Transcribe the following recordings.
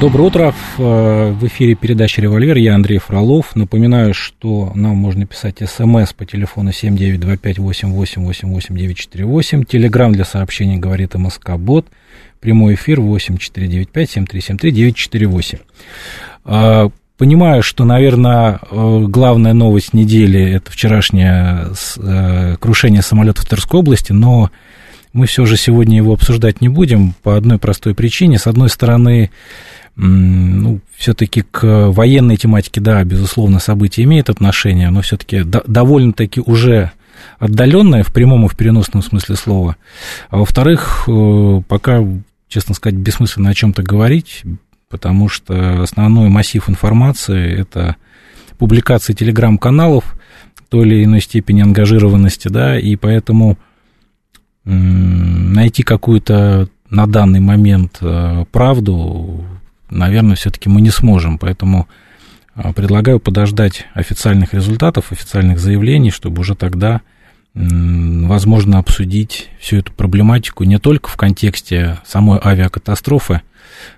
Доброе утро. В эфире передача «Револьвер». Я Андрей Фролов. Напоминаю, что нам можно писать смс по телефону 7925888848. Телеграмм для сообщений говорит МСК Бот. Прямой эфир 8495-7373-948. Понимаю, что, наверное, э, главная новость недели – это вчерашнее э, крушение самолета в Тверской области, но мы все же сегодня его обсуждать не будем по одной простой причине. С одной стороны, ну, все-таки к военной тематике, да, безусловно, события имеет отношение, но все-таки довольно-таки уже отдаленное в прямом и в переносном смысле слова. А во-вторых, э, пока, честно сказать, бессмысленно о чем-то говорить, потому что основной массив информации – это публикации телеграм-каналов той или иной степени ангажированности, да, и поэтому найти какую-то на данный момент э, правду, наверное, все-таки мы не сможем, поэтому э, предлагаю подождать официальных результатов, официальных заявлений, чтобы уже тогда возможно обсудить всю эту проблематику не только в контексте самой авиакатастрофы,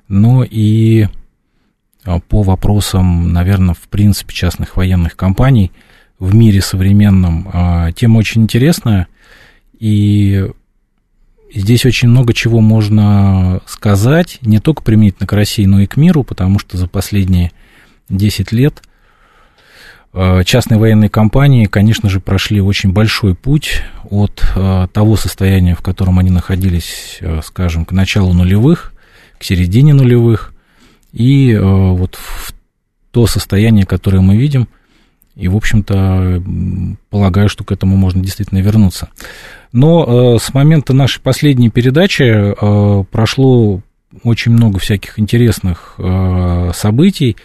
но и а, по вопросам, наверное, в принципе, частных военных компаний в мире современном. А, тема очень интересная, и здесь очень много чего можно сказать, не только применительно к России, но и к миру, потому что за последние 10 лет а, частные военные компании, конечно же, прошли очень большой путь от того состояния, в котором они находились, скажем, к началу нулевых, к середине нулевых, и э, вот в то состояние, которое мы видим, и, в общем-то, полагаю, что к этому можно действительно вернуться. Но э, с момента нашей последней передачи э, прошло очень много всяких интересных э, событий,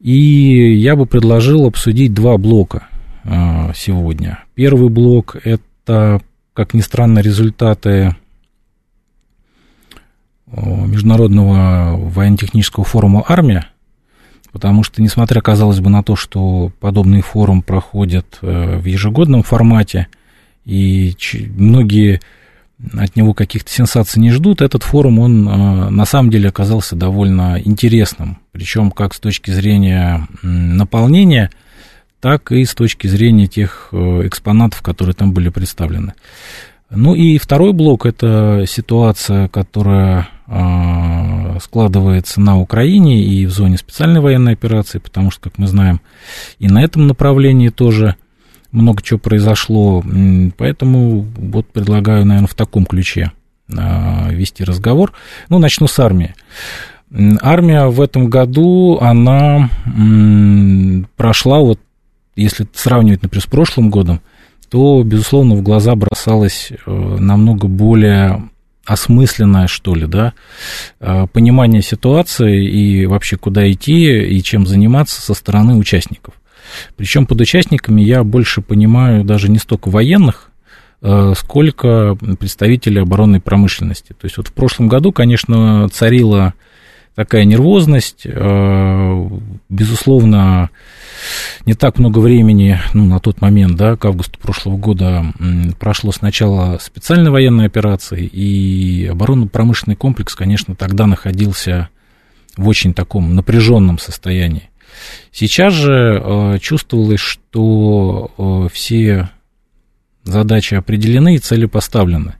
и я бы предложил обсудить два блока э, сегодня. Первый блок – это, как ни странно, результаты Международного военно-технического форума «Армия», потому что, несмотря, казалось бы, на то, что подобный форум проходит э, в ежегодном формате, и многие от него каких-то сенсаций не ждут, этот форум, он э, на самом деле оказался довольно интересным, причем как с точки зрения наполнения, так и с точки зрения тех э, экспонатов, которые там были представлены. Ну и второй блок – это ситуация, которая а, складывается на Украине и в зоне специальной военной операции, потому что, как мы знаем, и на этом направлении тоже много чего произошло. Поэтому вот предлагаю, наверное, в таком ключе а, вести разговор. Ну, начну с армии. Армия в этом году, она прошла, вот если сравнивать, например, с прошлым годом, то, безусловно, в глаза бросалось э, намного более осмысленное, что ли, да, э, понимание ситуации и вообще куда идти и чем заниматься со стороны участников. Причем под участниками я больше понимаю даже не столько военных, э, сколько представителей оборонной промышленности. То есть вот в прошлом году, конечно, царила такая нервозность, безусловно, не так много времени, ну, на тот момент, да, к августу прошлого года прошло с начала специальной военной операции, и оборонно-промышленный комплекс, конечно, тогда находился в очень таком напряженном состоянии. Сейчас же э, чувствовалось, что э, все задачи определены и цели поставлены.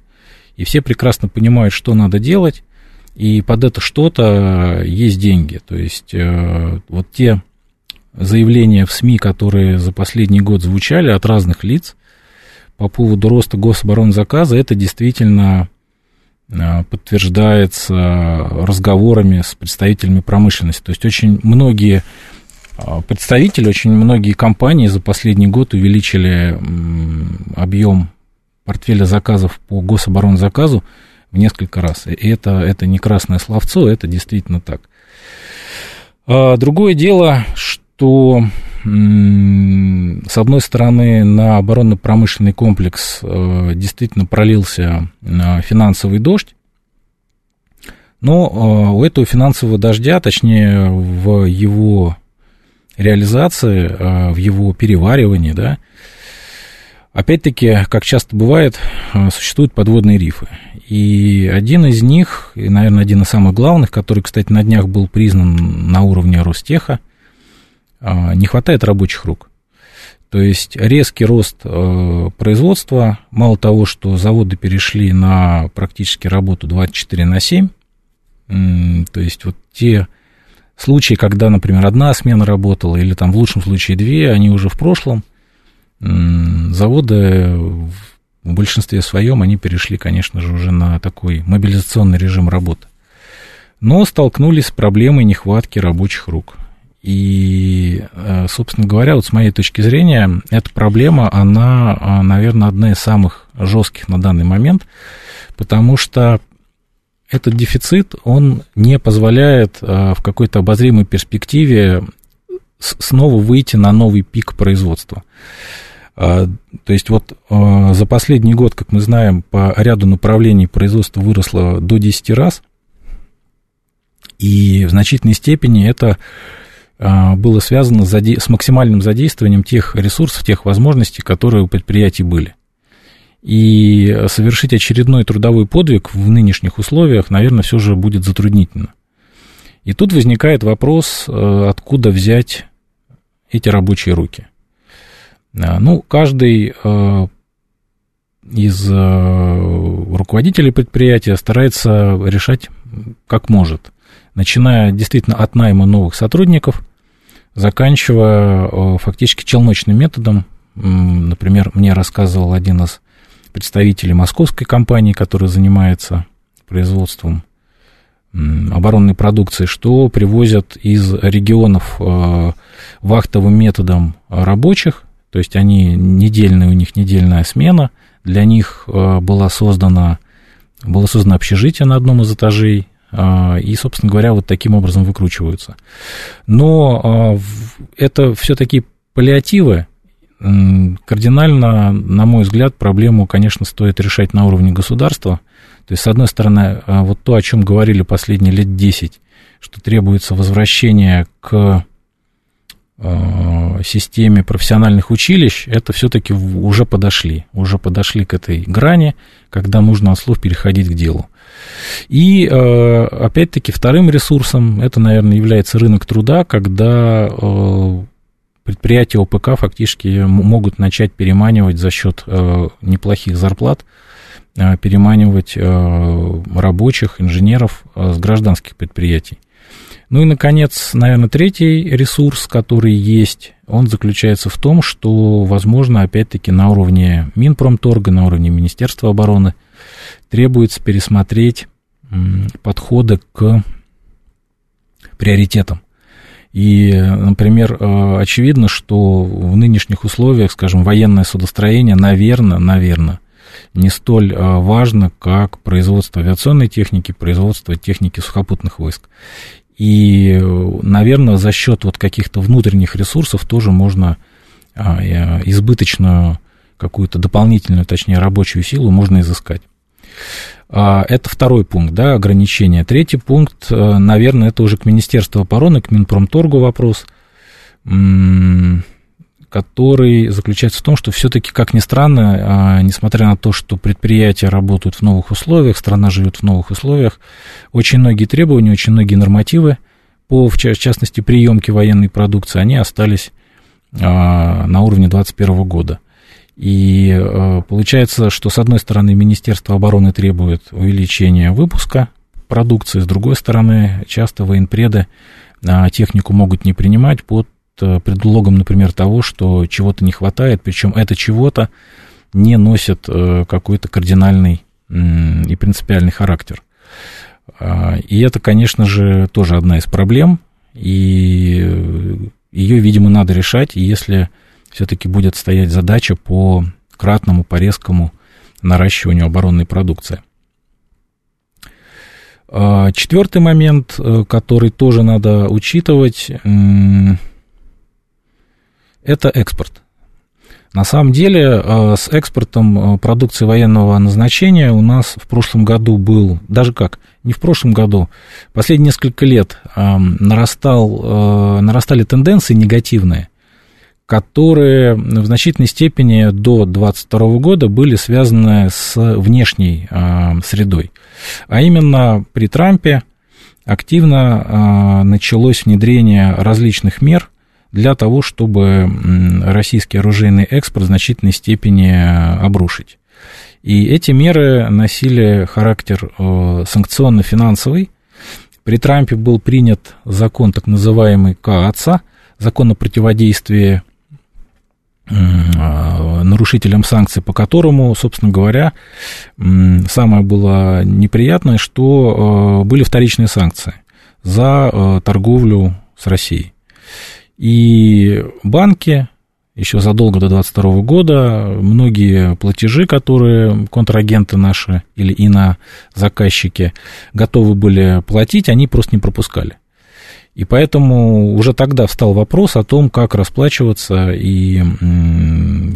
И все прекрасно понимают, что надо делать, и под это что-то есть деньги. То есть э, вот те заявления в СМИ, которые за последний год звучали от разных лиц по поводу роста гособоронзаказа, это действительно подтверждается разговорами с представителями промышленности. То есть очень многие а, представители, очень многие компании за последний год увеличили объем портфеля заказов по гособоронзаказу в несколько раз. И это, это не красное словцо, это действительно так. А, другое дело, что с одной стороны, на оборонно-промышленный комплекс э, действительно пролился э, финансовый дождь, но э, у этого финансового дождя, точнее, в его реализации, в его переваривании, да, опять-таки, как часто бывает, существуют подводные рифы. И один из них, и, наверное, один из самых главных, который, кстати, на днях был признан на уровне Ростеха, не хватает рабочих рук. То есть резкий рост э, производства, мало того, что заводы перешли на практически работу 24 на 7, то есть вот те случаи, когда, например, одна смена работала, или там в лучшем случае две, они уже в прошлом, заводы в большинстве своем, они перешли, конечно же, уже на такой мобилизационный режим работы. Но столкнулись с проблемой нехватки рабочих рук. И, э, собственно говоря, вот с моей точки зрения, эта проблема, она, э, наверное, одна из самых жестких на данный момент, потому что этот дефицит, он не позволяет э, в какой-то обозримой перспективе снова выйти на новый пик производства. То есть вот за последний год, как мы знаем, по ряду направлений производство выросло до 10 раз, и в значительной степени это было связано с максимальным задействованием тех ресурсов, тех возможностей, которые у предприятий были. И совершить очередной трудовой подвиг в нынешних условиях, наверное, все же будет затруднительно. И тут возникает вопрос, э, откуда взять эти рабочие руки. А, ну, каждый э, из э, руководителей предприятия старается решать как может, начиная действительно от найма новых сотрудников – заканчивая э, фактически челночным методом. Например, мне рассказывал один из представителей московской компании, которая занимается производством оборонной продукции, что привозят из регионов э, вахтовым методом рабочих, то есть они недельная, у них недельная смена, для них э, была создана, было создано общежитие на одном из этажей, а, и, собственно говоря, вот таким образом выкручиваются. Но это все-таки паллиативы. Кардинально, на мой взгляд, проблему, конечно, стоит решать на уровне государства. То есть, с одной стороны, а, вот то, о чем говорили последние лет 10, что требуется возвращение к системе профессиональных училищ, это все-таки уже подошли, уже подошли к этой грани, когда нужно от слов переходить к делу. И, э, опять-таки, вторым ресурсом это, наверное, является рынок труда, когда э, предприятия ОПК фактически могут начать переманивать за счет э, неплохих зарплат, переманивать рабочих, инженеров с гражданских предприятий. Ну и, наконец, наверное, третий ресурс, который есть, он заключается в том, что, возможно, опять-таки на уровне Минпромторга, на уровне Министерства обороны требуется пересмотреть подходы к приоритетам. И, например, э, очевидно, что в нынешних условиях, скажем, военное судостроение, наверное, наверное, не столь э, важно, как производство авиационной техники, производство техники сухопутных войск. И, наверное, за счет вот каких-то внутренних ресурсов тоже можно а, избыточную какую-то дополнительную, точнее, рабочую силу можно изыскать. А, это второй пункт, да, ограничения. Третий пункт, э, наверное, это уже к Министерству обороны, к Минпромторгу вопрос, который заключается в том, что все-таки, как ни странно, а, несмотря на то, что предприятия работают в новых условиях, страна живет в новых условиях, очень многие требования, очень многие нормативы по, в частности, приемке военной продукции, они остались а, на уровне 2021 года. И э, получается, что с одной стороны Министерство обороны требует увеличения выпуска продукции, с другой стороны часто военпреды а, технику могут не принимать под э, предлогом, например, того, что чего-то не хватает, причем это чего-то не носит э, какой-то кардинальный и принципиальный характер. А, и это, конечно же, тоже одна из проблем, и ее, видимо, надо решать, если все-таки будет стоять задача по кратному, по резкому наращиванию оборонной продукции. А, четвертый момент, э, который тоже надо учитывать, это экспорт. На самом деле э, с экспортом э, продукции военного назначения у нас в прошлом году был, даже как, не в прошлом году, последние несколько лет нарастал, нарастали тенденции негативные, которые в значительной степени до 2022 года были связаны с внешней средой. А именно при Трампе активно началось внедрение различных мер – для того, чтобы российский оружейный экспорт в значительной степени обрушить. И эти меры носили характер э, санкционно-финансовый. При Трампе был принят закон так называемый КААЦА, закон о противодействии э, нарушителям санкций, по которому, собственно говоря, самое было неприятное, что э, были вторичные санкции за торговлю с Россией. И банки еще задолго до 2022 года многие платежи, которые контрагенты наши или и на заказчики готовы были платить, они просто не пропускали. И поэтому уже тогда встал вопрос о том, как расплачиваться и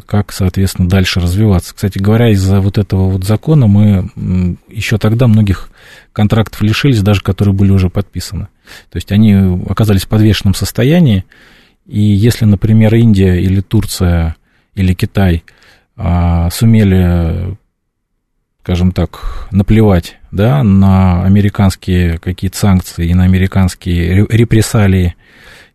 как, соответственно, дальше развиваться. Кстати говоря, из-за вот этого вот закона мы еще тогда многих контрактов лишились, даже которые были уже подписаны. То есть они оказались в подвешенном состоянии, и если, например, Индия или Турция или Китай а, сумели, скажем так, наплевать да, на американские какие-то санкции и на американские репрессалии,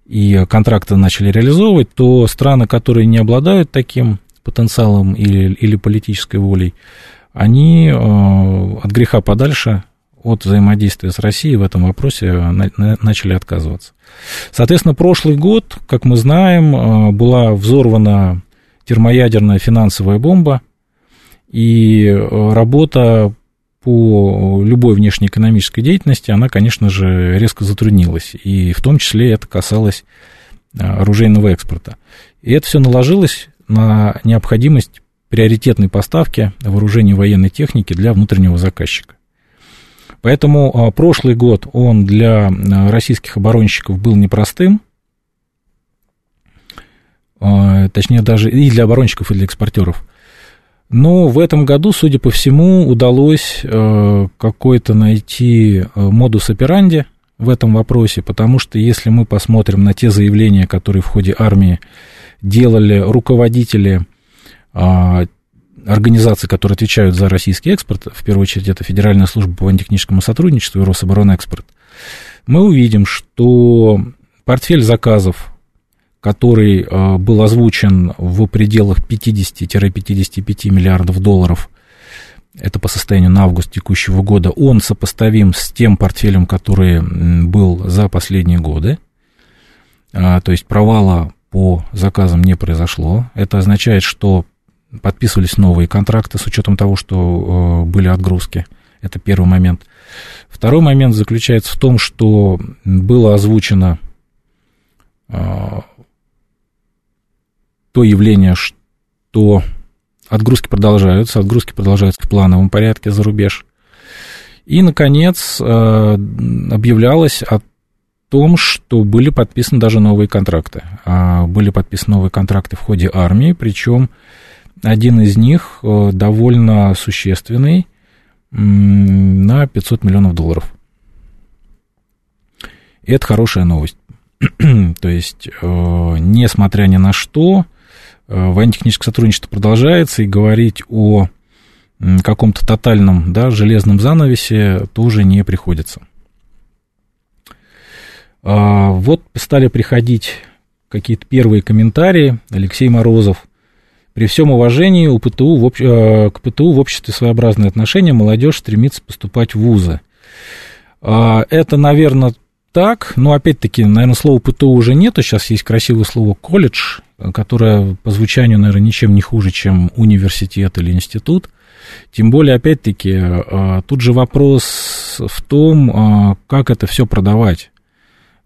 и контракты начали реализовывать, то страны, которые не обладают таким потенциалом или, или политической волей, они э, от греха подальше от взаимодействия с Россией в этом вопросе начали отказываться. Соответственно, прошлый год, как мы знаем, э, была взорвана термоядерная финансовая бомба, и э, работа по любой внешнеэкономической деятельности, она, конечно же, резко затруднилась. И в том числе это касалось э, оружейного экспорта. И это все наложилось на необходимость приоритетной поставки вооружений военной техники для внутреннего заказчика. Поэтому а, прошлый год он для а, российских оборонщиков был непростым, а, точнее даже и для оборонщиков, и для экспортеров. Но в этом году, судя по всему, удалось какой-то найти модус операнди в этом вопросе, потому что если мы посмотрим на те заявления, которые в ходе армии делали руководители организаций, которые отвечают за российский экспорт, в первую очередь это Федеральная служба по военно-техническому сотрудничеству и Рособоронэкспорт, мы увидим, что портфель заказов, который э, был озвучен в пределах 50-55 миллиардов долларов, это по состоянию на август текущего года, он сопоставим с тем портфелем, который был за последние годы, а, то есть провала по заказам не произошло. Это означает, что подписывались новые контракты с учетом того, что э, были отгрузки. Это первый момент. Второй момент заключается в том, что было озвучено э, то явление, что отгрузки продолжаются, отгрузки продолжаются в плановом порядке за рубеж. И, наконец, э, объявлялось о том, что были подписаны даже новые контракты. А, были подписаны новые контракты в ходе армии, причем один из них э, довольно существенный на 500 миллионов долларов. И это хорошая новость. То есть, э, несмотря ни на что, военно-техническое сотрудничество продолжается, и говорить о каком-то тотальном да, железном занавесе тоже не приходится. А, вот стали приходить какие-то первые комментарии. Алексей Морозов при всем уважении у ПТУ в об... Э, к ПТУ в обществе своеобразное отношение, молодежь стремится поступать в вузы. А, это, наверное, так, но опять-таки, наверное, слова ПТУ уже нету, сейчас есть красивое слово колледж, которое по звучанию, наверное, ничем не хуже, чем университет или институт. Тем более, опять-таки, э, тут же вопрос в том, э, как это все продавать.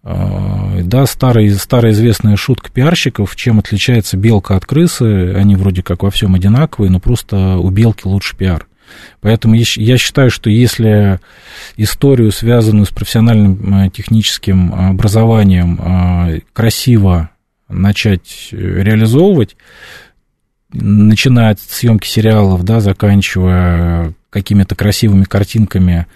А, да, старая, старая известная шутка пиарщиков, чем отличается белка от крысы, они вроде как во всем одинаковые, но просто у белки лучше пиар. Поэтому я считаю, что если историю, связанную с профессиональным э, техническим образованием, э, красиво начать реализовывать, начиная от съемки сериалов, да, заканчивая какими-то красивыми картинками,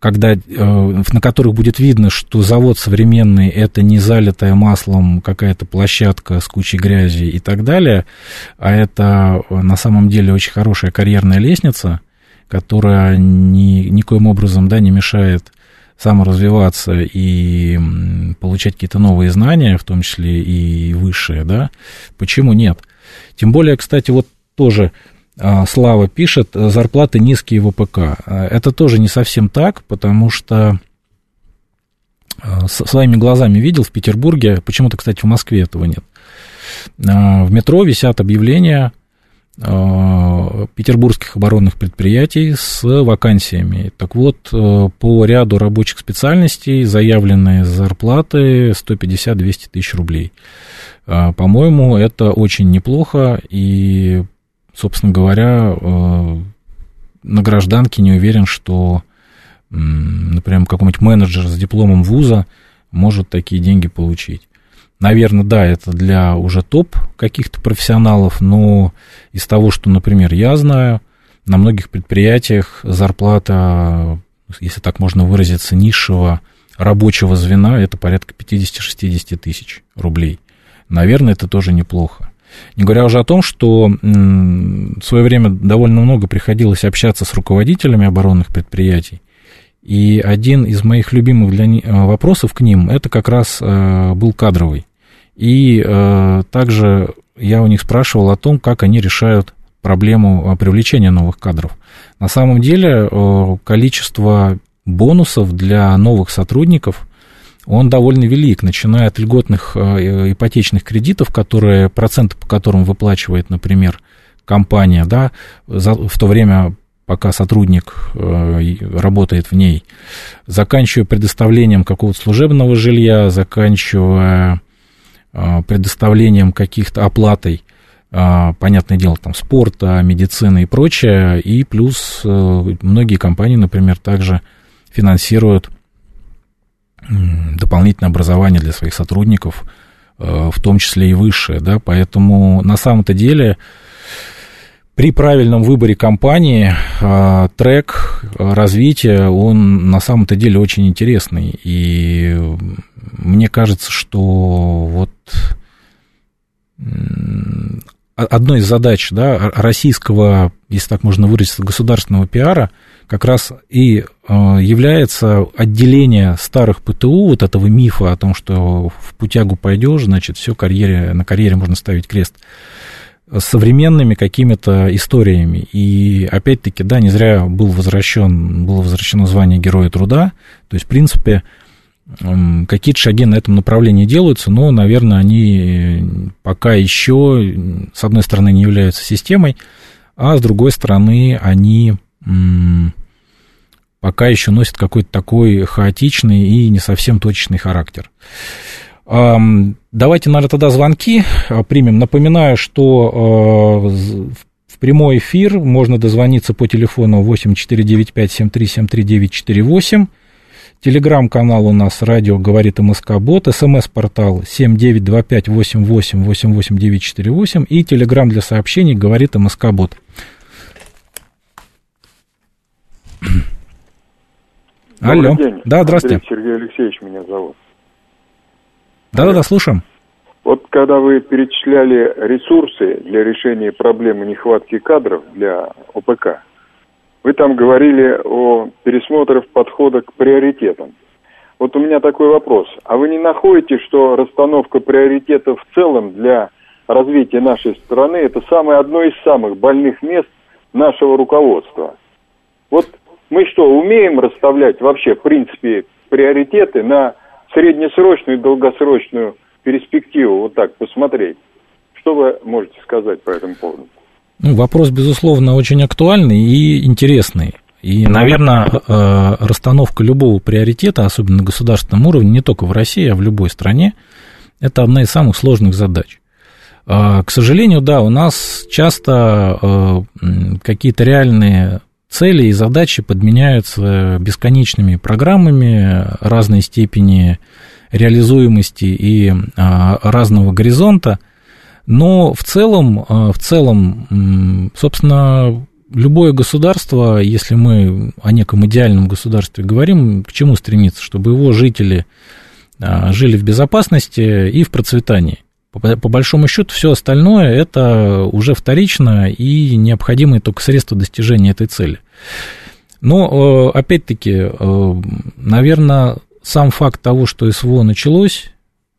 когда, э, на которых будет видно, что завод современный это не залитая маслом какая-то площадка с кучей грязи и так далее, а это на самом деле очень хорошая карьерная лестница, которая ни, никоим образом да, не мешает саморазвиваться и получать какие-то новые знания, в том числе и высшие, да, почему нет? Тем более, кстати, вот тоже Слава пишет, зарплаты низкие в ОПК. А, это тоже не совсем так, потому что а, своими глазами видел в Петербурге, почему-то, кстати, в Москве этого нет. В метро висят объявления петербургских оборонных предприятий с вакансиями. Так вот, по ряду рабочих специальностей заявленные зарплаты 150-200 тысяч рублей. По-моему, это очень неплохо, и собственно говоря, э, на гражданке не уверен, что, например, какой-нибудь менеджер с дипломом вуза может такие деньги получить. Наверное, да, это для уже топ каких-то профессионалов, но из того, что, например, я знаю, на многих предприятиях зарплата, если так можно выразиться, низшего рабочего звена, это порядка 50-60 тысяч рублей. Наверное, это тоже неплохо. Не говоря уже о том, что в свое время довольно много приходилось общаться с руководителями оборонных предприятий. И один из моих любимых для них э, вопросов к ним это как раз э, был кадровый. И э, также я у них спрашивал о том, как они решают проблему привлечения новых кадров. На самом деле количество бонусов для новых сотрудников он довольно велик, начиная от льготных э, ипотечных кредитов, которые, проценты по которым выплачивает, например, компания, да, за, в то время, пока сотрудник э, работает в ней, заканчивая предоставлением какого-то служебного жилья, заканчивая э, предоставлением каких-то оплатой, понятное дело, там, спорта, медицины и прочее, и плюс многие компании, например, также финансируют дополнительное образование для своих сотрудников, э, в том числе и высшее, да, поэтому на самом-то деле при правильном выборе компании э, трек развития, он на самом-то деле очень интересный, и мне кажется, что вот одной из задач да, российского, если так можно выразиться, государственного пиара – как раз и является отделение старых ПТУ, вот этого мифа о том, что в путягу пойдешь, значит, все, карьере, на карьере можно ставить крест, современными какими-то историями. И опять-таки, да, не зря был возвращен, было возвращено звание Героя Труда. То есть, в принципе, какие-то шаги на этом направлении делаются, но, наверное, они пока еще, с одной стороны, не являются системой, а с другой стороны, они пока еще носит какой-то такой хаотичный и не совсем точечный характер. Давайте, наверное, тогда звонки а, примем. Напоминаю, что а, в прямой эфир можно дозвониться по телефону 8495-7373-948. Телеграм-канал у нас «Радио говорит МСК Бот», СМС-портал 7925-8888-948 и телеграм для сообщений «Говорит МСК Бот». Алло. День. Да, здравствуйте. Андрей Сергей Алексеевич меня зовут. Да-да-да, слушаем. Вот когда вы перечисляли ресурсы для решения проблемы нехватки кадров для ОПК, вы там говорили о пересмотре подхода к приоритетам. Вот у меня такой вопрос. А вы не находите, что расстановка приоритетов в целом для развития нашей страны это самое одно из самых больных мест нашего руководства? Вот мы что, умеем расставлять вообще, в принципе, приоритеты на среднесрочную и долгосрочную перспективу, вот так посмотреть? Что вы можете сказать по этому поводу? Ну, вопрос, безусловно, очень актуальный и интересный. И, наверное, э, расстановка любого приоритета, особенно на государственном уровне, не только в России, а в любой стране, это одна из самых сложных задач. Э, к сожалению, да, у нас часто э, какие-то реальные цели и задачи подменяются бесконечными программами разной степени реализуемости и а, разного горизонта, Но в целом, в целом, собственно, любое государство, если мы о неком идеальном государстве говорим, к чему стремится? Чтобы его жители жили в безопасности и в процветании. По, большому счету, все остальное это уже вторично и необходимые только средства достижения этой цели. Но, э, опять-таки, э, наверное, сам факт того, что СВО началось,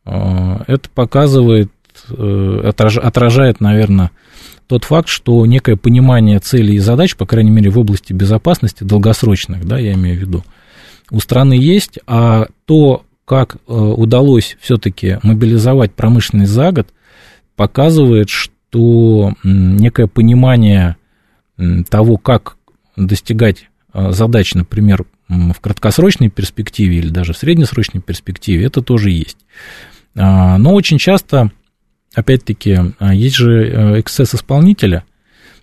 э, это показывает, отражает, наверное, тот факт, что некое понимание целей и задач, по крайней мере, в области безопасности долгосрочных, да, я имею в виду, у страны есть, а то, как э, удалось все-таки мобилизовать промышленность за год, показывает, что некое понимание того, как достигать э, задач, например, в краткосрочной перспективе или даже в среднесрочной перспективе, это тоже есть. А, но очень часто, опять-таки, а, есть же э, эксцесс исполнителя,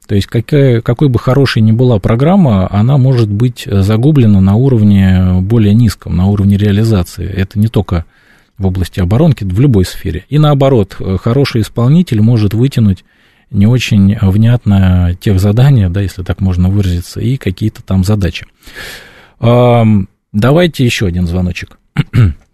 то есть какая, какой бы хорошей ни была программа, она может быть загублена на уровне более низком, на уровне реализации. Это не только в области оборонки, в любой сфере. И наоборот, хороший исполнитель может вытянуть не очень внятно тех задания, да, если так можно выразиться, и какие-то там задачи. Давайте еще один звоночек.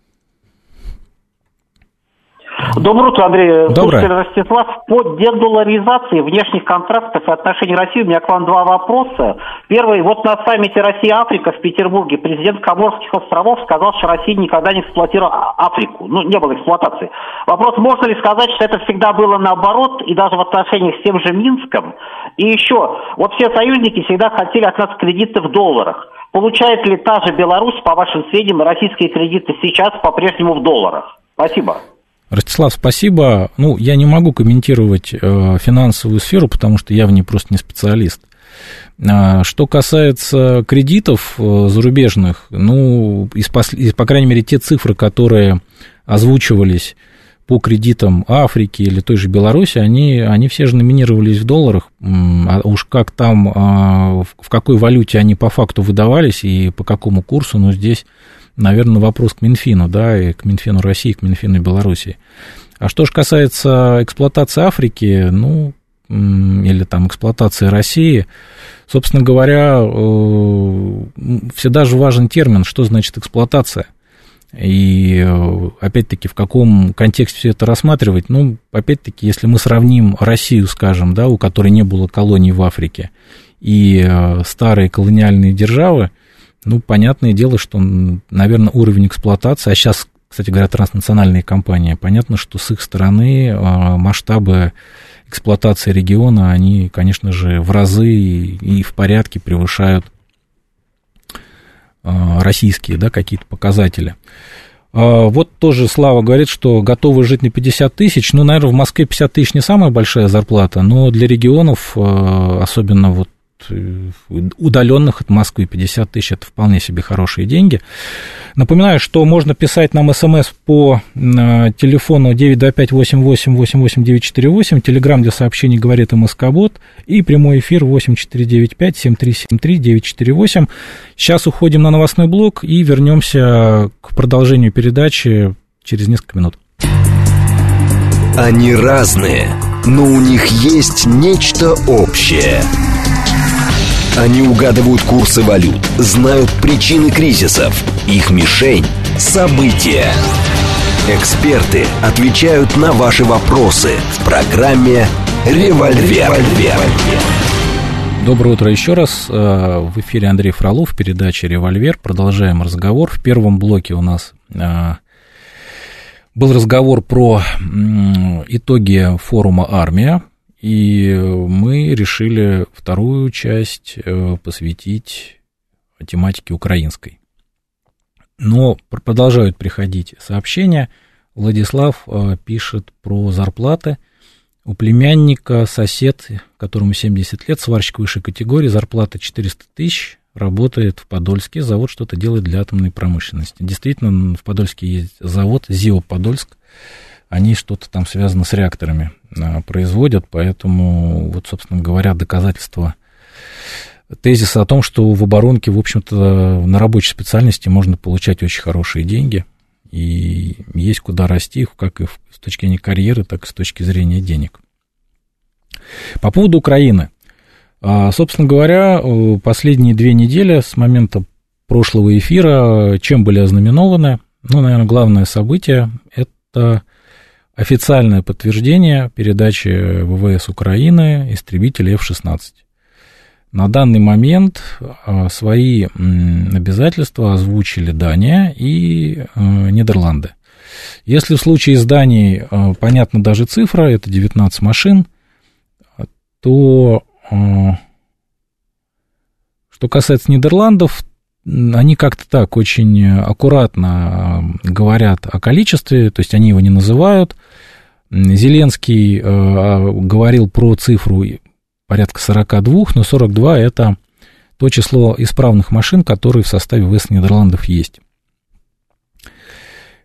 Доброе утро, Андрей. Доброе. Слушатель Ростислав, по дедоларизации внешних контрактов и отношений России у меня к вам два вопроса. Первый, вот на саммите Россия-Африка в Петербурге президент Коморских островов сказал, что Россия никогда не эксплуатировала Африку. Ну, не было эксплуатации. Вопрос, можно ли сказать, что это всегда было наоборот, и даже в отношениях с тем же Минском? И еще, вот все союзники всегда хотели от нас кредиты в долларах. Получает ли та же Беларусь, по вашим сведениям, российские кредиты сейчас по-прежнему в долларах? Спасибо. Ростислав, спасибо. Ну, я не могу комментировать э, финансовую сферу, потому что я в ней просто не специалист. А, что касается кредитов э, зарубежных, ну, из, из, по крайней мере, те цифры, которые озвучивались по кредитам Африки или той же Беларуси, они, они все же номинировались в долларах. А уж как там, а, в какой валюте они по факту выдавались и по какому курсу, ну, здесь наверное, вопрос к Минфину, да, и к Минфину России, к Минфину Белоруссии. А что же касается эксплуатации Африки, ну, или там эксплуатации России, собственно говоря, э, всегда же важен термин, что значит эксплуатация. И э, опять-таки в каком контексте все это рассматривать? Ну, опять-таки, если мы сравним Россию, скажем, да, у которой не было колоний в Африке, и э, старые колониальные державы, ну, понятное дело, что, наверное, уровень эксплуатации, а сейчас, кстати говоря, транснациональные компании, понятно, что с их стороны а, масштабы эксплуатации региона, они, конечно же, в разы и в порядке превышают а, российские, да, какие-то показатели. А, вот тоже Слава говорит, что готовы жить на 50 тысяч. Ну, наверное, в Москве 50 тысяч не самая большая зарплата, но для регионов, особенно вот удаленных от Москвы 50 тысяч это вполне себе хорошие деньги. Напоминаю, что можно писать нам смс по э, телефону 925-88-88-948, телеграмм для сообщений говорит МСК-бот и прямой эфир 8495-7373-948. Сейчас уходим на новостной блок и вернемся к продолжению передачи через несколько минут. Они разные, но у них есть нечто общее – они угадывают курсы валют, знают причины кризисов. Их мишень – события. Эксперты отвечают на ваши вопросы в программе «Револьвер». Доброе утро еще раз. Э, в эфире Андрей Фролов, передача «Револьвер». Продолжаем разговор. В первом блоке у нас э, был разговор про итоги форума «Армия», и мы решили вторую часть э, посвятить тематике украинской. Но продолжают приходить сообщения. Владислав э, пишет про зарплаты. У племянника сосед, которому 70 лет, сварщик высшей категории, зарплата 400 тысяч, работает в Подольске, завод что-то делает для атомной промышленности. Действительно, в Подольске есть завод ЗИО Подольск, они что-то там связано с реакторами а, производят, поэтому, вот, собственно говоря, доказательства тезиса о том, что в оборонке, в общем-то, на рабочей специальности можно получать очень хорошие деньги, и есть куда расти, как и с точки зрения карьеры, так и с точки зрения денег. По поводу Украины. А, собственно говоря, последние две недели с момента прошлого эфира чем были ознаменованы? Ну, наверное, главное событие – это официальное подтверждение передачи ВВС Украины истребителей F-16. На данный момент а, свои обязательства озвучили Дания и а, Нидерланды. Если в случае с Данией а, понятна даже цифра, это 19 машин, то что касается Нидерландов, они как-то так очень аккуратно говорят о количестве, то есть они его не называют. Зеленский э, говорил про цифру порядка 42, но 42 это то число исправных машин, которые в составе ВС Нидерландов есть.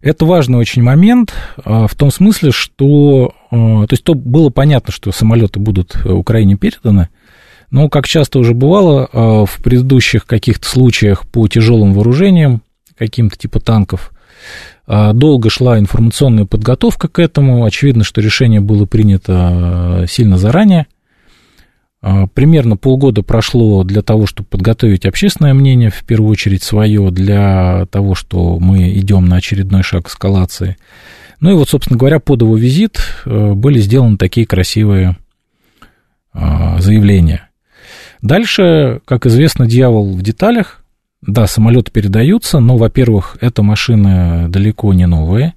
Это важный очень момент э, в том смысле, что э, то есть то было понятно, что самолеты будут Украине переданы, но, как часто уже бывало а, в предыдущих каких-то случаях по тяжелым вооружениям, каким-то типа танков, а, долго шла информационная подготовка к этому. Очевидно, что решение было принято а, сильно заранее. Примерно полгода прошло для того, чтобы подготовить общественное мнение, в первую очередь свое, для того, что мы идем на очередной шаг эскалации. Ну и вот, собственно говоря, под его визит были сделаны такие красивые заявления. Дальше, как известно, дьявол в деталях. Да, самолеты передаются, но, во-первых, эта машина далеко не новая.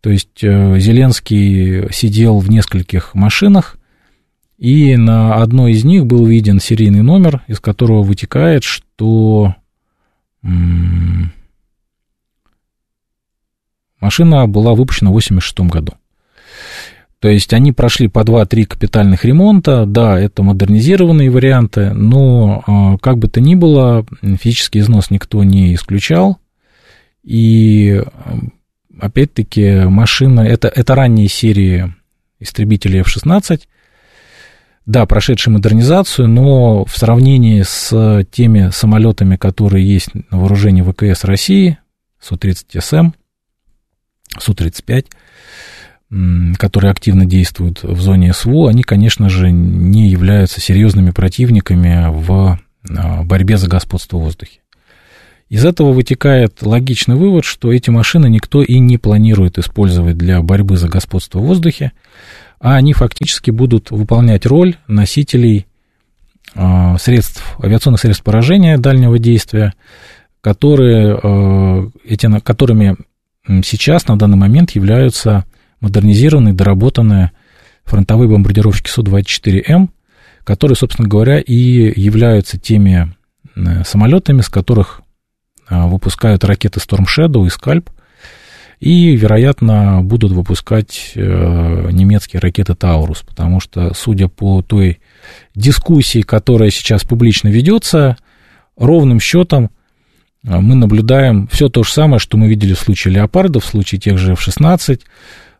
То есть э, Зеленский сидел в нескольких машинах, и на одной из них был виден серийный номер, из которого вытекает, что машина была выпущена в 1986 году. То есть они прошли по 2-3 капитальных ремонта, да, это модернизированные варианты, но а, как бы то ни было, физический износ никто не исключал, и опять-таки машина, это, это ранние серии истребителей F-16, да, прошедшие модернизацию, но в сравнении с теми самолетами, которые есть на вооружении ВКС России, Су-30СМ, Су-35, которые активно действуют в зоне СВО, они, конечно же, не являются серьезными противниками в а, борьбе за господство в воздухе. Из этого вытекает логичный вывод, что эти машины никто и не планирует использовать для борьбы за господство в воздухе, а они фактически будут выполнять роль носителей а, средств, авиационных средств поражения дальнего действия, которые, а, эти, которыми сейчас на данный момент являются модернизированные, доработанные фронтовые бомбардировщики Су-24М, которые, собственно говоря, и являются теми э, самолетами, с которых э, выпускают ракеты Storm Shadow и Scalp, и, вероятно, будут выпускать э, немецкие ракеты Таурус, потому что, судя по той дискуссии, которая сейчас публично ведется, ровным счетом мы наблюдаем все то же самое, что мы видели в случае Леопардов, в случае тех же F-16,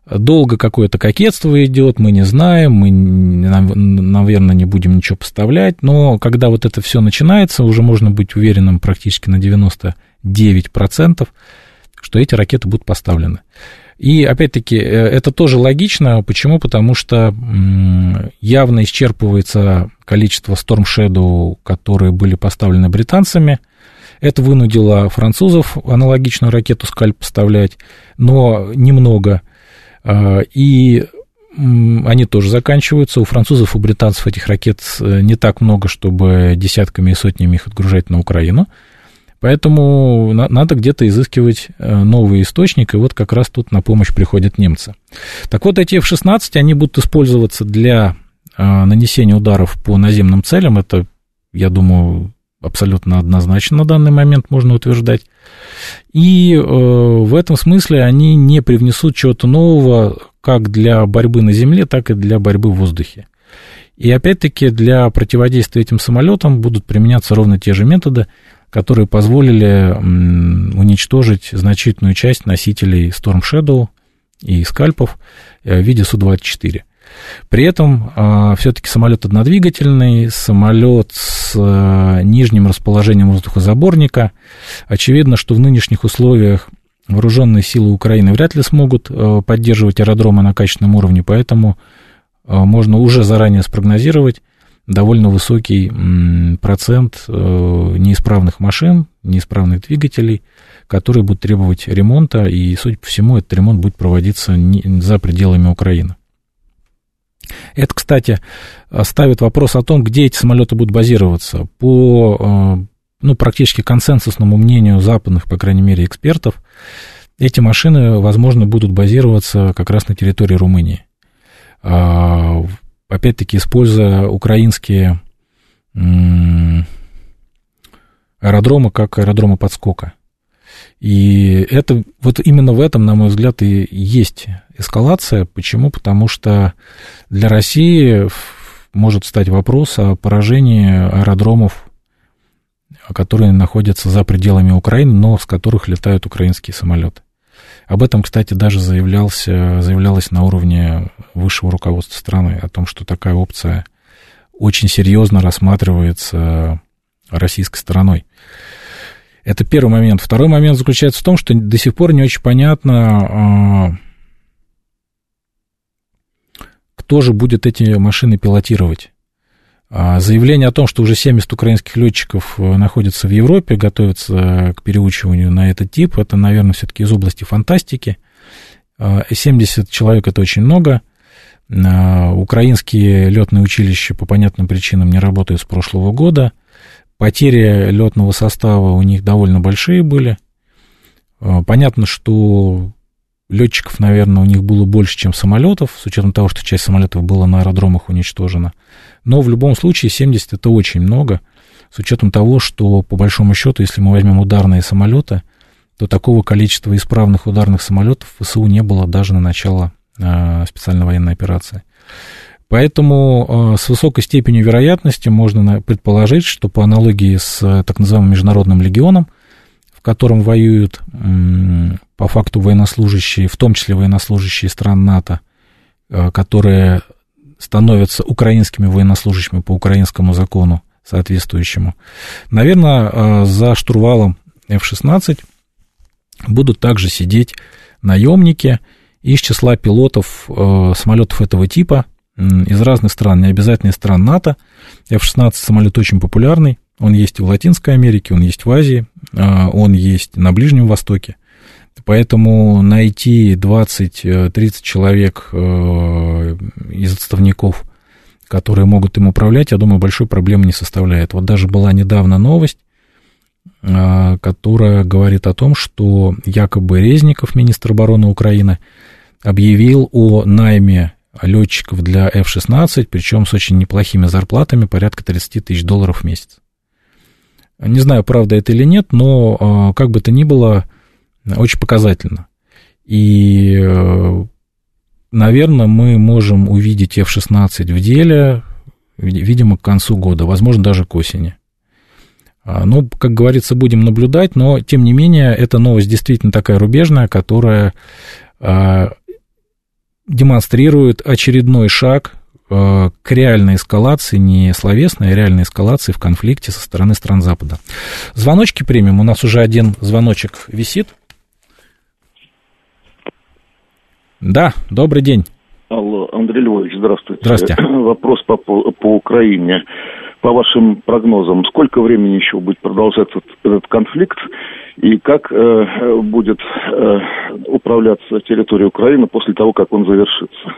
Долго какое-то кокетство идет, мы не знаем, мы, наверное, не будем ничего поставлять, но когда вот это все начинается, уже можно быть уверенным практически на 99%, что эти ракеты будут поставлены. И опять-таки э, это тоже логично. Почему? Потому что явно исчерпывается количество Storm Shadow, которые были поставлены британцами. Это вынудило французов аналогичную ракету Скальп поставлять, но немного. А, и они тоже заканчиваются. У французов, у британцев этих ракет э, не так много, чтобы десятками и сотнями их отгружать на Украину. Поэтому надо где-то изыскивать э, новый источник, и вот как раз тут на помощь приходят немцы. Так вот, эти F-16, они будут использоваться для э, нанесения ударов по наземным целям. Это, я думаю, абсолютно однозначно на данный момент можно утверждать. И э, в этом смысле они не привнесут чего-то нового как для борьбы на земле, так и для борьбы в воздухе. И опять-таки для противодействия этим самолетам будут применяться ровно те же методы, которые позволили уничтожить значительную часть носителей Storm Shadow и скальпов э, в виде Су-24. При этом а, все-таки самолет однодвигательный, самолет с а, нижним расположением воздухозаборника. Очевидно, что в нынешних условиях вооруженные силы Украины вряд ли смогут а, поддерживать аэродромы на качественном уровне, поэтому можно уже заранее спрогнозировать довольно высокий процент неисправных машин, неисправных двигателей, которые будут требовать ремонта, и, судя по всему, этот ремонт будет проводиться за пределами Украины. Это, кстати, ставит вопрос о том, где эти самолеты будут базироваться. По ну, практически консенсусному мнению западных, по крайней мере, экспертов, эти машины, возможно, будут базироваться как раз на территории Румынии. А, опять-таки, используя украинские аэродромы как аэродромы подскока. И это вот именно в этом, на мой взгляд, и есть эскалация. Почему? Потому что для России может стать вопрос о поражении аэродромов которые находятся за пределами Украины, но с которых летают украинские самолеты. Об этом, кстати, даже заявлялся, заявлялось на уровне высшего руководства страны, о том, что такая опция очень серьезно рассматривается российской стороной. Это первый момент. Второй момент заключается в том, что до сих пор не очень понятно, а, кто же будет эти машины пилотировать. А заявление о том, что уже 70 украинских летчиков э, находятся в Европе, готовятся к переучиванию на этот тип, это, наверное, все-таки из области фантастики. 70 а, человек это очень много. Украинские летные училища по понятным причинам не работают с прошлого года. Потери летного состава у них довольно большие были. Понятно, что летчиков, наверное, у них было больше, чем самолетов, с учетом того, что часть самолетов была на аэродромах уничтожена. Но в любом случае 70 это очень много, с учетом того, что по большому счету, если мы возьмем ударные самолеты, то такого количества исправных ударных самолетов в ВСУ не было даже на начало э, специальной военной операции. Поэтому э, с высокой степенью вероятности можно предположить, что по аналогии с э, так называемым Международным легионом, в котором воюют по факту военнослужащие, в том числе военнослужащие стран НАТО, которые становятся украинскими военнослужащими по украинскому закону соответствующему. Наверное, э, за штурвалом F-16 будут также сидеть наемники из числа пилотов э, самолетов этого типа из разных стран, не обязательно из стран НАТО. F-16 самолет очень популярный, он есть в Латинской Америке, он есть в Азии, э, он есть на Ближнем Востоке. Поэтому найти 20-30 человек э, из отставников, которые могут им управлять, я думаю, большой проблемы не составляет. Вот даже была недавно новость, э, которая говорит о том, что якобы Резников, министр обороны Украины, объявил о найме летчиков для F-16, причем с очень неплохими зарплатами, порядка 30 тысяч долларов в месяц. Не знаю, правда это или нет, но э, как бы то ни было, очень показательно. И, э, наверное, мы можем увидеть F-16 в деле, видимо, к концу года, возможно, даже к осени. А, ну, как говорится, будем наблюдать, но, тем не менее, эта новость действительно такая рубежная, которая а, демонстрирует очередной шаг а, к реальной эскалации, не словесной, а реальной эскалации в конфликте со стороны стран Запада. Звоночки примем. У нас уже один звоночек висит. Да, добрый день. Алло, Андрей Львович, здравствуйте. Здравствуйте. Вопрос по, по Украине. По вашим прогнозам, сколько времени еще будет продолжаться этот, этот конфликт и как э, будет э, управляться территория Украины после того, как он завершится?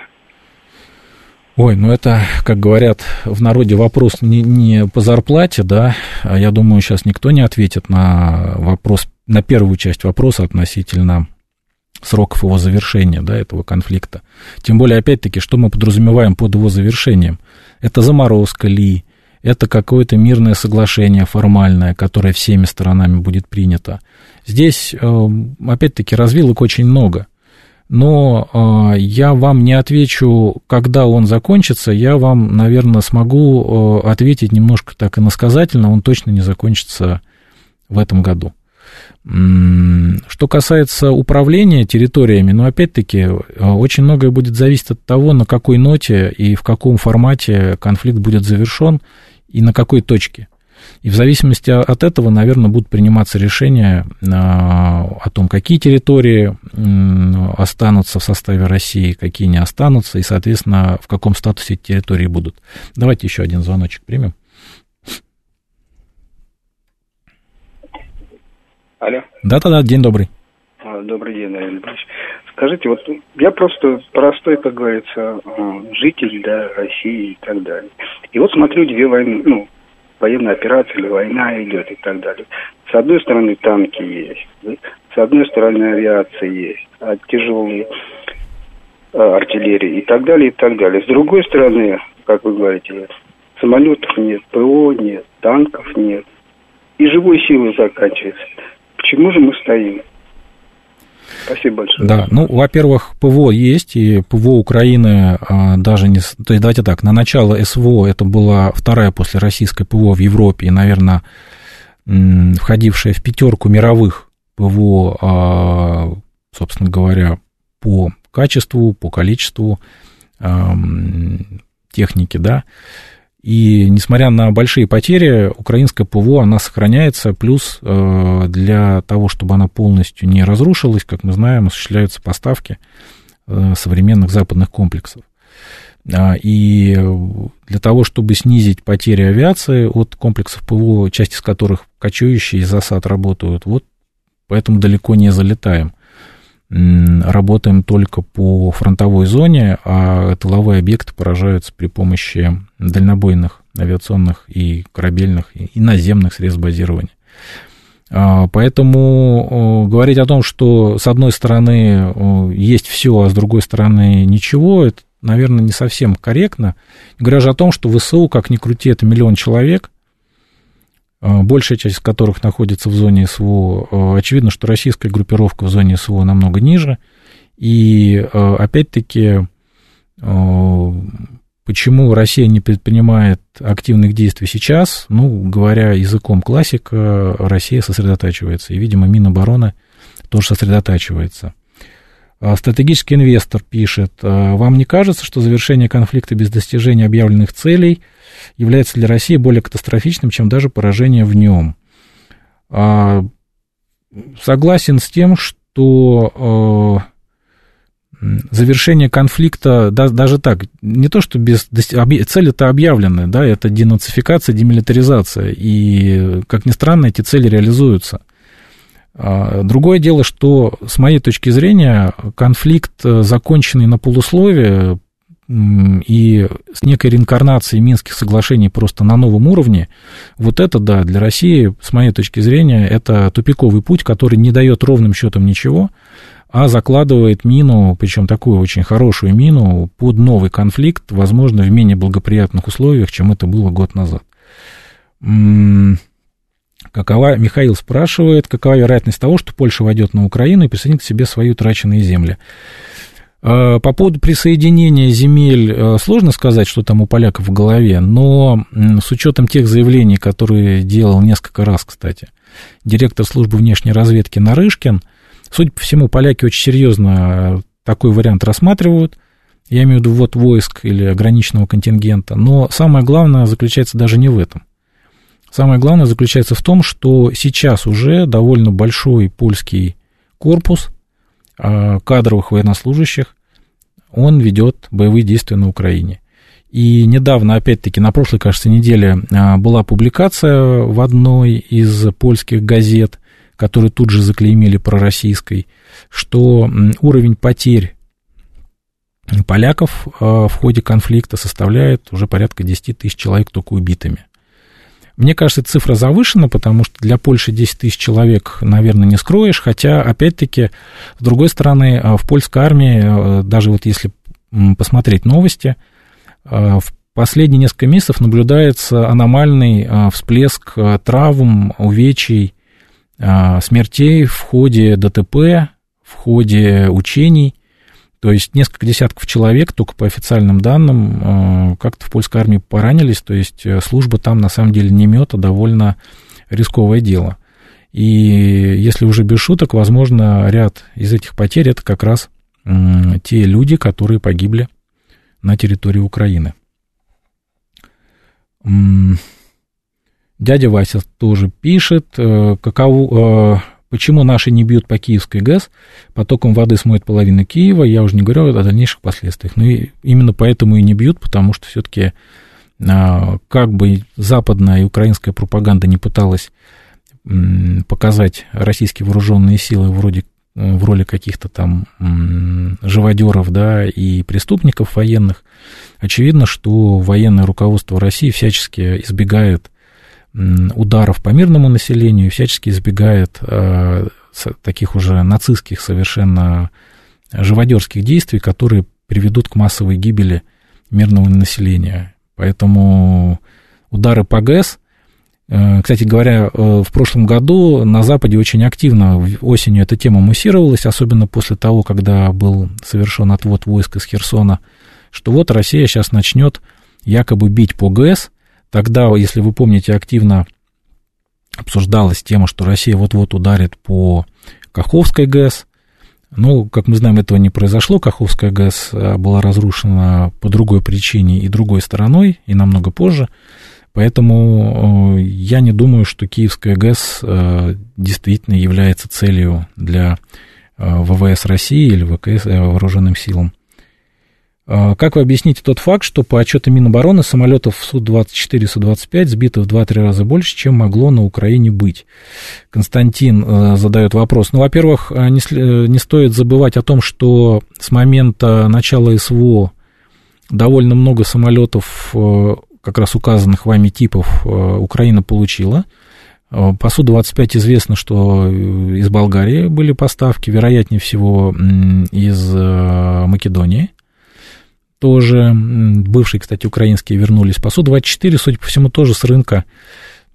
Ой, ну это, как говорят в народе, вопрос не, не по зарплате, да, а я думаю, сейчас никто не ответит на вопрос, на первую часть вопроса относительно сроков его завершения, да, этого конфликта. Тем более, опять-таки, что мы подразумеваем под его завершением? Это заморозка ли, это какое-то мирное соглашение формальное, которое всеми сторонами будет принято. Здесь, э, опять-таки, развилок очень много. Но э, я вам не отвечу, когда он закончится, я вам, наверное, смогу э, ответить немножко так иносказательно, он точно не закончится в этом году. Что касается управления территориями, ну, опять-таки, э, очень многое будет зависеть от того, на какой ноте и в каком формате конфликт будет завершен и на какой точке. И в зависимости от этого, наверное, будут приниматься решения о том, какие территории останутся в составе России, какие не останутся, и, соответственно, в каком статусе эти территории будут. Давайте еще один звоночек примем. Алло. Да-да-да, день добрый. А, добрый день, Наверное. Скажите, вот я просто простой, как говорится, житель да, России и так далее. И вот смотрю две войны, ну, военная операция или война идет и так далее. С одной стороны танки есть, да? с одной стороны авиация есть, а тяжелые а, артиллерии и так далее, и так далее. С другой стороны, как вы говорите, самолетов нет, ПО нет, танков нет. И живой силы заканчивается. Почему же мы стоим? Спасибо большое. Да, ну, во-первых, ПВО есть, и ПВО Украины а, даже не... То есть, давайте так, на начало СВО это была вторая после российской ПВО в Европе, и, наверное, входившая в пятерку мировых ПВО, а, собственно говоря, по качеству, по количеству а, техники, да, и несмотря на большие потери, украинская ПВО, она сохраняется, плюс э, для того, чтобы она полностью не разрушилась, как мы знаем, осуществляются поставки э, современных западных комплексов. А, и для того, чтобы снизить потери авиации от комплексов ПВО, часть из которых кочующие из засад работают, вот поэтому далеко не залетаем работаем только по фронтовой зоне, а тыловые объекты поражаются при помощи дальнобойных авиационных и корабельных и наземных средств базирования. А, поэтому говорить о том, что с одной стороны есть все, а с другой стороны ничего, это, наверное, не совсем корректно. Говоря же о том, что ВСУ, как ни крути, это миллион человек, большая часть которых находится в зоне СВО. А, очевидно, что российская группировка в зоне СВО намного ниже. И а, опять-таки, почему Россия не предпринимает активных действий сейчас? Ну, говоря языком классика, Россия сосредотачивается. И, видимо, Минобороны тоже сосредотачивается. Стратегический инвестор пишет, вам не кажется, что завершение конфликта без достижения объявленных целей – является для России более катастрофичным, чем даже поражение в нем. А, согласен с тем, что завершение конфликта, да, даже так, не то, что без цель это объявленная, да, это денацификация, демилитаризация, и, как ни странно, эти цели реализуются. А, другое дело, что, с моей точки зрения, конфликт, э, законченный на полусловие, и с некой реинкарнацией Минских соглашений просто на новом уровне, вот это, да, для России, с моей точки зрения, это тупиковый путь, который не дает ровным счетом ничего, а закладывает мину, причем такую очень хорошую мину, под новый конфликт, возможно, в менее благоприятных условиях, чем это было год назад. Какова, Михаил спрашивает, какова вероятность того, что Польша войдет на Украину и присоединит к себе свои утраченные земли? Э, по поводу присоединения земель э, сложно сказать, что там у поляков в голове, но с учетом тех заявлений, которые делал несколько раз, кстати, директор службы внешней разведки Нарышкин, судя по всему, поляки очень серьезно такой вариант рассматривают, я имею в виду ввод войск или ограниченного контингента, но самое главное заключается даже не в этом. Самое главное заключается в том, что сейчас уже довольно большой польский корпус – Э, кадровых военнослужащих, он ведет боевые действия на Украине. И недавно, опять-таки, на прошлой, кажется, неделе э, была публикация в одной из польских газет, которую тут же заклеймили пророссийской, что уровень потерь поляков э, в ходе конфликта составляет уже порядка 10 тысяч человек только убитыми. Мне кажется, цифра завышена, потому что для Польши 10 тысяч человек, наверное, не скроешь, хотя, опять-таки, с другой стороны, э, в польской армии, э, даже вот если посмотреть новости, э, в последние несколько месяцев наблюдается аномальный всплеск травм, увечий, смертей в ходе ДТП, в ходе учений. То есть несколько десятков человек, только по официальным данным, э, как-то в польской армии поранились. То есть э, служба там на самом деле не мета, довольно рисковое дело. И если уже без шуток, возможно, ряд из этих потерь это как раз те люди, которые погибли на территории Украины. Дядя Вася тоже пишет, каково, почему наши не бьют по Киевской ГЭС, потоком воды смоет половину Киева, я уже не говорю о дальнейших последствиях. Но и именно поэтому и не бьют, потому что все-таки как бы западная и украинская пропаганда не пыталась показать российские вооруженные силы вроде в роли каких-то там живодеров, да, и преступников военных, очевидно, что военное руководство России всячески избегает ударов по мирному населению всячески избегает э, таких уже нацистских совершенно живодерских действий, которые приведут к массовой гибели мирного населения. Поэтому удары по ГЭС – Э, кстати говоря, э, в прошлом году на Западе очень активно осенью эта тема муссировалась, особенно после того, когда был совершен отвод войск из Херсона, что вот Россия сейчас начнет якобы бить по ГЭС. Тогда, если вы помните, активно обсуждалась тема, что Россия вот-вот ударит по Каховской ГЭС. Ну, как мы знаем, этого не произошло. Каховская ГЭС э, была разрушена по другой причине и другой стороной, и намного позже. Поэтому э, я не думаю, что Киевская ГЭС э, действительно является целью для э, ВВС России или ВКС вооруженным силам. Как вы объясните тот факт, что по отчетам Минобороны самолетов Су-24 и Су-25 сбито в 2-3 раза больше, чем могло на Украине быть? Константин задает вопрос. Ну, во-первых, не, не стоит забывать о том, что с момента начала СВО довольно много самолетов как раз указанных вами типов э, Украина получила. Э, по Су-25 известно, что э, из Болгарии были поставки, вероятнее всего, из Македонии. Тоже бывшие, кстати, украинские вернулись. По Су-24, судя по всему, тоже с рынка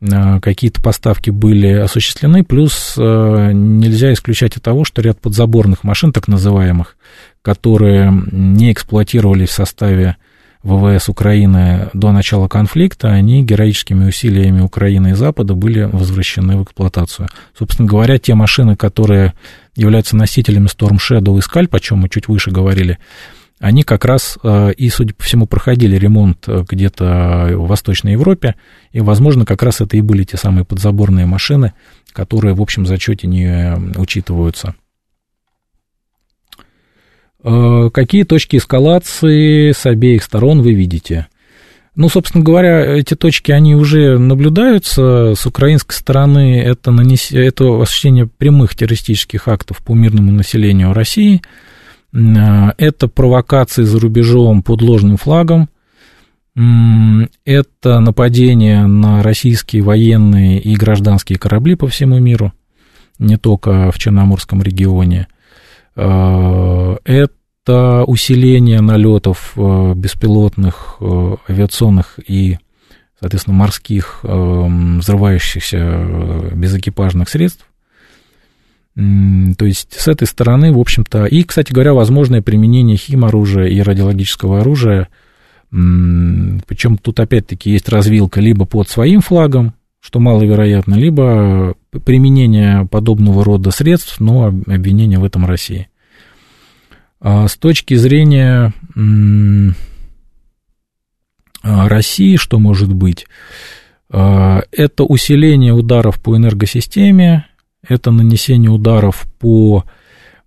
какие-то поставки были осуществлены, плюс нельзя исключать и того, что ряд подзаборных машин, так называемых, которые не эксплуатировались в составе ВВС Украины до начала конфликта, они героическими усилиями Украины и Запада были возвращены в эксплуатацию. Собственно говоря, те машины, которые являются носителями Storm Shadow и Scalp, о чем мы чуть выше говорили, они как раз э, и, судя по всему, проходили ремонт э, где-то в Восточной Европе, и, возможно, как раз это и были те самые подзаборные машины, которые в общем зачете не учитываются. Э, какие точки эскалации с обеих сторон вы видите? Ну, собственно говоря, эти точки, они уже наблюдаются. С украинской стороны это, нанес... это осуществление прямых террористических актов по мирному населению России. Э, это провокации за рубежом под ложным флагом. Это нападение на российские военные и гражданские корабли по всему миру, не только в Черноморском регионе. Э, это усиление налетов э, беспилотных авиационных и, соответственно, морских взрывающихся безэкипажных средств. То есть с этой стороны, в общем-то, и, кстати говоря, возможное применение химоружия и радиологического оружия, причем тут опять-таки есть развилка либо под своим флагом, что маловероятно, либо применение подобного рода средств, но обвинение в этом России. А с точки зрения а, России, что может быть? А, это усиление ударов по энергосистеме, это нанесение ударов по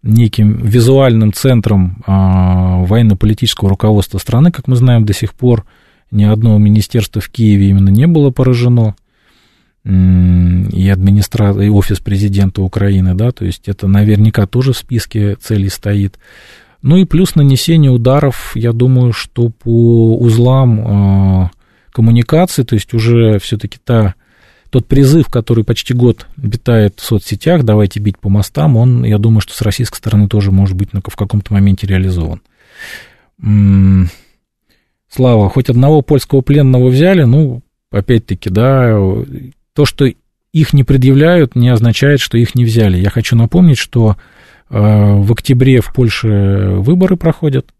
неким визуальным центрам военно-политического руководства страны. Как мы знаем, до сих пор ни одно министерство в Киеве именно не было поражено и администрация, и офис президента Украины, да, то есть это наверняка тоже в списке целей стоит. Ну и плюс нанесение ударов, я думаю, что по узлам э, коммуникации, то есть уже все-таки та, тот призыв, который почти год витает в соцсетях, давайте бить по мостам, он, я думаю, что с российской стороны тоже может быть в каком-то моменте реализован. Слава, хоть одного польского пленного взяли, ну, опять-таки, да, то, что их не предъявляют, не означает, что их не взяли. Я хочу напомнить, что э, в октябре в Польше выборы проходят,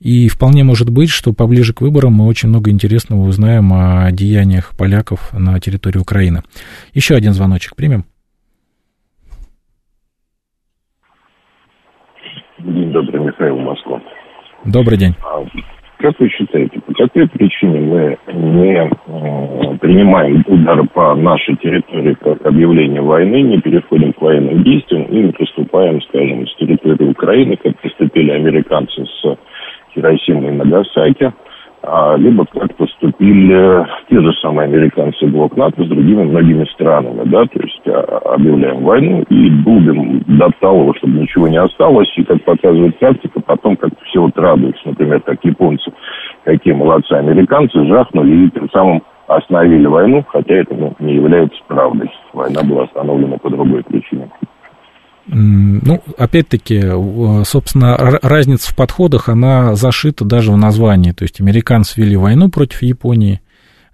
и вполне может быть, что поближе к выборам мы очень много интересного узнаем о деяниях поляков на территории Украины. Еще один звоночек примем. День добрый, Михаил Москва. Добрый день. А, как вы считаете, по какой причине мы не принимаем удары по нашей территории как объявление войны, не переходим к военным действиям и не приступаем, скажем, с территории Украины, как поступили американцы с Хиросимой и Нагасаки, либо как поступили те же самые американцы блок НАТО с другими многими странами, да, то есть а, объявляем войну и дубим до того, чтобы ничего не осталось, и, как показывает практика, потом как все вот радуются, например, как японцы, какие молодцы американцы, жахнули и тем самым остановили войну, хотя это ну, не является правдой. Война была остановлена по другой причине. Ну, опять-таки, собственно, разница в подходах, она зашита даже в названии. То есть американцы вели войну против Японии,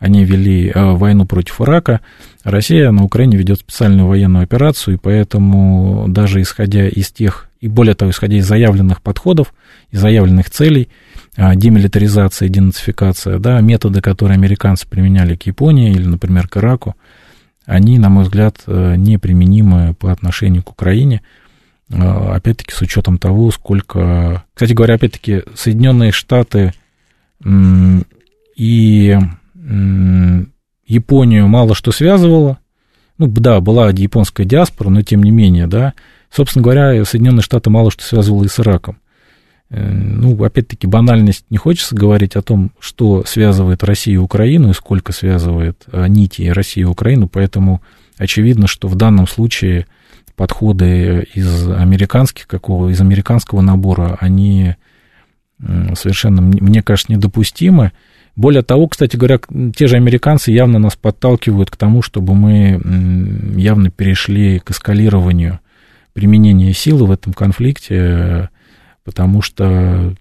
они вели э, войну против Ирака. Россия на Украине ведет специальную военную операцию, и поэтому даже исходя из тех, и более того, исходя из заявленных подходов, из заявленных целей, э, демилитаризация, денацификация, да, методы, которые американцы применяли к Японии или, например, к Ираку, они, на мой взгляд, э, неприменимы по отношению к Украине, э, опять-таки с учетом того, сколько... Кстати говоря, опять-таки, Соединенные Штаты и Японию мало что связывало. Ну, да, была японская диаспора, но тем не менее, да. Собственно говоря, Соединенные Штаты мало что связывало и с Ираком. Э, ну, опять-таки, банальность не хочется говорить о том, что связывает Россию и Украину и сколько связывает э, нити России и Украину, поэтому очевидно, что в данном случае подходы из американских, какого, из американского набора, они совершенно, мне кажется, недопустимы. Более того, кстати говоря, те же американцы явно нас подталкивают к тому, чтобы мы явно перешли к эскалированию применения силы в этом конфликте, потому что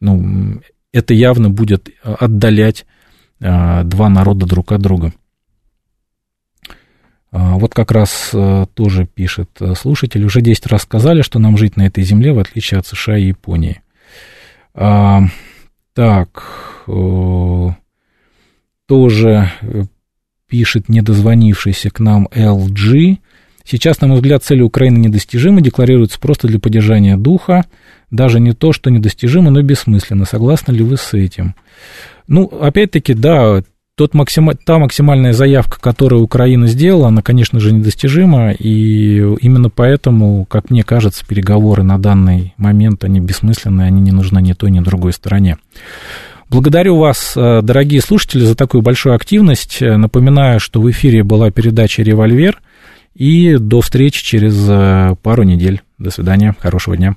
ну, это явно будет отдалять а, два народа друг от друга. А, вот как раз а, тоже пишет слушатель, уже 10 раз сказали, что нам жить на этой земле, в отличие от США и Японии. А, так, тоже пишет недозвонившийся к нам LG. Сейчас, на мой взгляд, цели Украины недостижимы, декларируются просто для поддержания духа, даже не то, что недостижимо, но бессмысленно. Согласны ли вы с этим? Ну, опять-таки, да, тот максима, та максимальная заявка, которую Украина сделала, она, конечно же, недостижима, и именно поэтому, как мне кажется, переговоры на данный момент, они бессмысленные, они не нужны ни той, ни другой стороне. Благодарю вас, э, дорогие слушатели, за такую большую активность. Напоминаю, что в эфире была передача «Револьвер», и до встречи через э, пару недель. До свидания, хорошего дня.